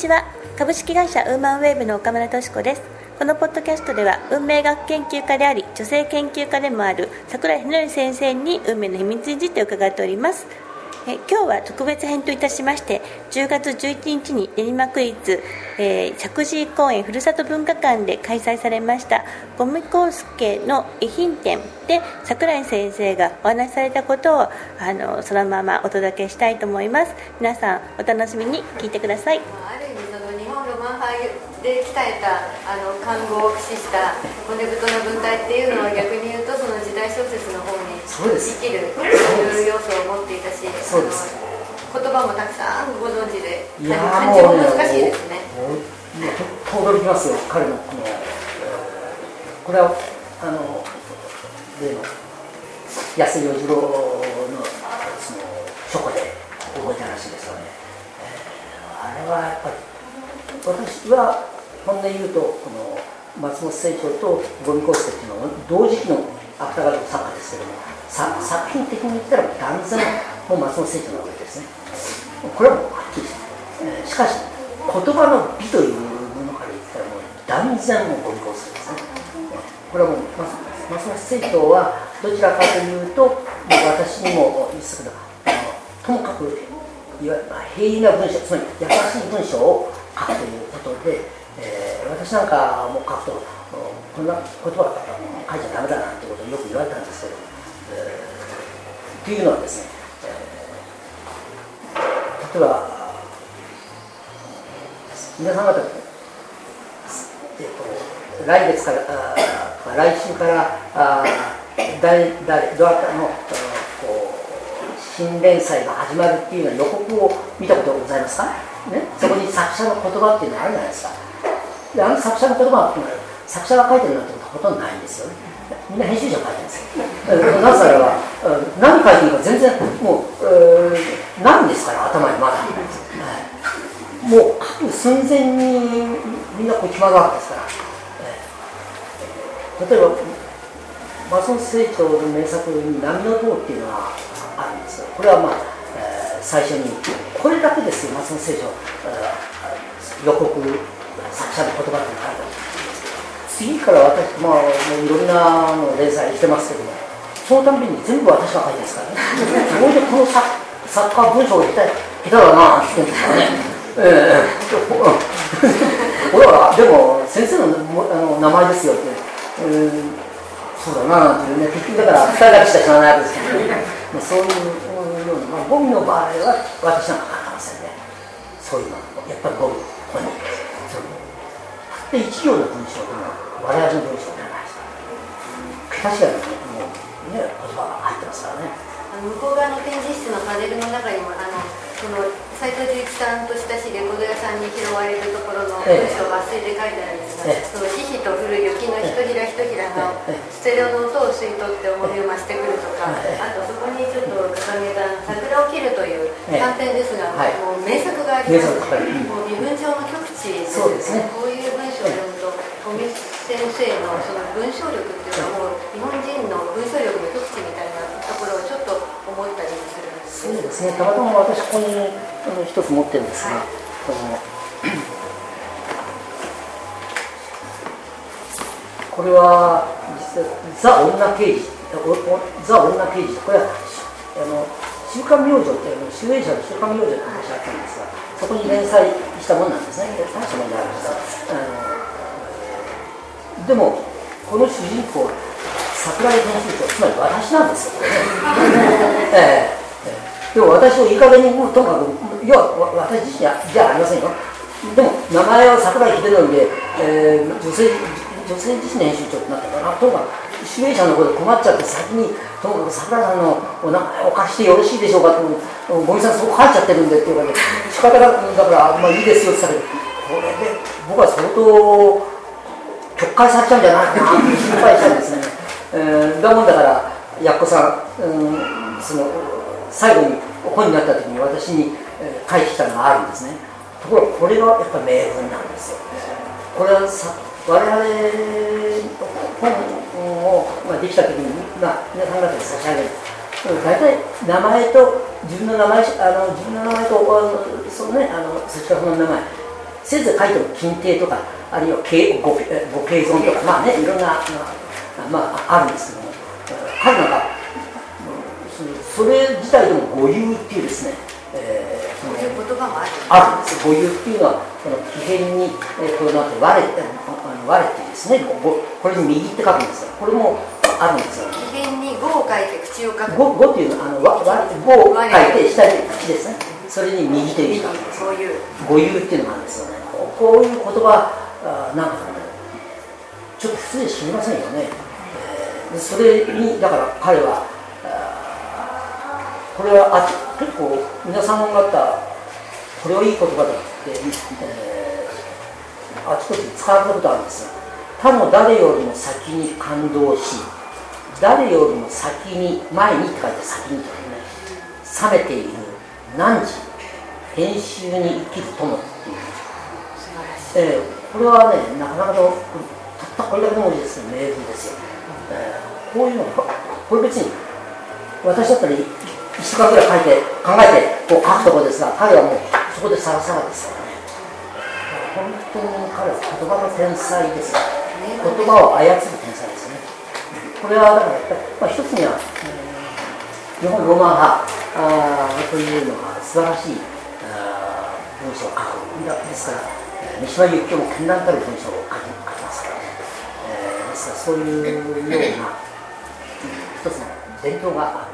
ちは。株式会社ウーマンウェーブの岡村敏子です。このポッドキャストでは運命学研究家であり女性研究家でもある桜井宏先生に運命の秘密について伺っております。え今日は特別編といたしまして10月11日に練馬区立、えー、石神井公園ふるさと文化館で開催されましたゴミコスケの遺品展で桜井先生がお話しされたことをあのそのままお届けしたいと思います。皆さんお楽しみに聞いてくださいある意味その日本ロマン派で鍛えたあの看護を駆使した骨太の文体っていうのは逆に言うとその時代小説の方に生きるそういう要素を持っていたしそうです。言葉もたくさんご存知で漢字も難しいですね。と驚きますよ彼のこのこれはあの例の安井洋次郎のその書庫で覚えたらしいですよね、えーあれはやっぱり私は本音で言うとこの松本清張とゴミコスっていうのは同時期の芥川賞作家ですけどもさ作品的に言ったら断然もう松本清張の上ですねこれはもうはっきりしてえーしかし言葉の美というものから言ったらもう断然もうゴミコスですね。これはもう松本清張はどちらかというともう私にも言いますけどともかくいわゆる平易な文章つまり優しい文章を書くということで、えー私なんかも書くとこんな言葉書いちゃダメだなんてことをよく言われたんですけど、えーっていうのはですね、えー例えば皆さん方、えーと来月からあ来週からあー誰誰どなたのあのこう新連載が始まるっていうような予告を見たことございますか、ね、そこに作者の言葉っていうのあるじゃないですかであの作者の言葉は作者が書いてるなんてことはほとんどないんですよね。みんな編集者が書いてるんですよ。なぜならば何書いてるか全然もう、えーなんですから頭にまだ、はい。もう書く寸前にみんなこう決まるわけですから、えー例えば松本清張の名作に「波の塔」っていうのがあるんですよ。これはまあ、えー最初に。これだけですよ松本清張、えー予告作者の言葉っていうのがある次から私まあもういろんなの連載してますけどもそのたびに全部私が書いてるんですからね。それでこの作作家は文章が下手下手だなって言ってるんですからねええ俺はでも先生のあの名前ですよって、えーそうだななんていうね結局だから2人だけしか知らないわけですけど、そういうような、まあ、ゴミの場合は私なんか書かませんねそういうのやっぱりゴミで一行の文章でも我々の文章ではないですから確かにもうね言葉が入ってますからねあの向こう側の展示室のパネルの中にもあのその斉藤十一さんと親しいレコード屋さんに拾われるところの文章が抜粋で書いてあるんですが、ええ。そのひひと降る雪のひとひらひとひらがええ。ステレオの音を吸い取って重みを増してくるとか、ええあとそこにちょっと掲げた「桜を切る」というええ。短編ですが、はい。もう名作があります。はいもう身分上の極致ですね。こういう文章を読むと小水先生のその文章力っていうのはもう日本人の文章力の極致みたいなところをちょっと思ったりするんですそうですね、たまたま私、ここにあの一つ持ってるんですが、はい。これは実はザ・女刑事、ザ・女刑事、これはあの週刊明星っていうの、集英社の週刊明星の話があったんですが、そこに連載したものなんですね、で大したものであるんですがでも、この主人公、桜井編集長、つまり私なんですよ。ええ。でも私をいい加減にもうともかく要は私自身じゃありませんよ。でも名前は桜井秀則で、えー女性女性自身の編集長ってなったからとかく主演者の方で困っちゃって先にともかく桜井さんのお名前を貸してよろしいでしょうかってゴミさんそう書いちゃってるんでっていうわけで仕方がだからまあいいですよって言ったけどこれで僕は相当曲解されちゃうんじゃないかなって心配したんですね、えーだもんだからやっこさん、うん、その最後に本になった時に私に、えー書いてきたのがあるんですね。ところがこれはやっぱり名文なんですよ。これはさ我々本を、まあ、できた時に、まあ、皆さん方に差し上げる。大体名前と自分の名前あの自分の名前とそのねあのそちらの名前せいぜい書いても金帝とかあるいはごご敬尊とかまあねいろん。な、まあ、あるんですけども彼なんかそれ自体でも語流っていうですね、葉もあるあるんです語流っていうのはこの奇変に、えー、こうなって割れ割れてですねこれに右って書くんですがこれもあるんですよ。奇変に語を書いて口を書く。語語っていうのはあのわわ語を書いて下に口ですね。それに右という。字があるんです。語流っていうのがあるんですよね。こういう言葉あなんかねちょっと普通に知りませんよね、えー、それにだから彼はこれはあ結構皆さん方これをいい言葉だって、えー、あちこち使うことあるんですが他の誰よりも先に感動し誰よりも先に前にって書いて先にとかね冷めている。何時？編集に生きる友っていうえー、これはねなかなかのたったこれだけの文字ですけど名文ですよ、えー、こういうのこれ別に私だったら2日ぐらい書いて考えてこう書くところです。が彼はもうそこでさらさらです。からね本当に彼は言葉の天才です。言葉を操る天才ですね。これはだからやっぱり、まあ、一つには、日本ロマン派あというのが素晴らしい文章を書く。ですから、えー、三島由紀夫も絢爛たる文章を書きますからね、え、ですからそういうような一つの伝統がある。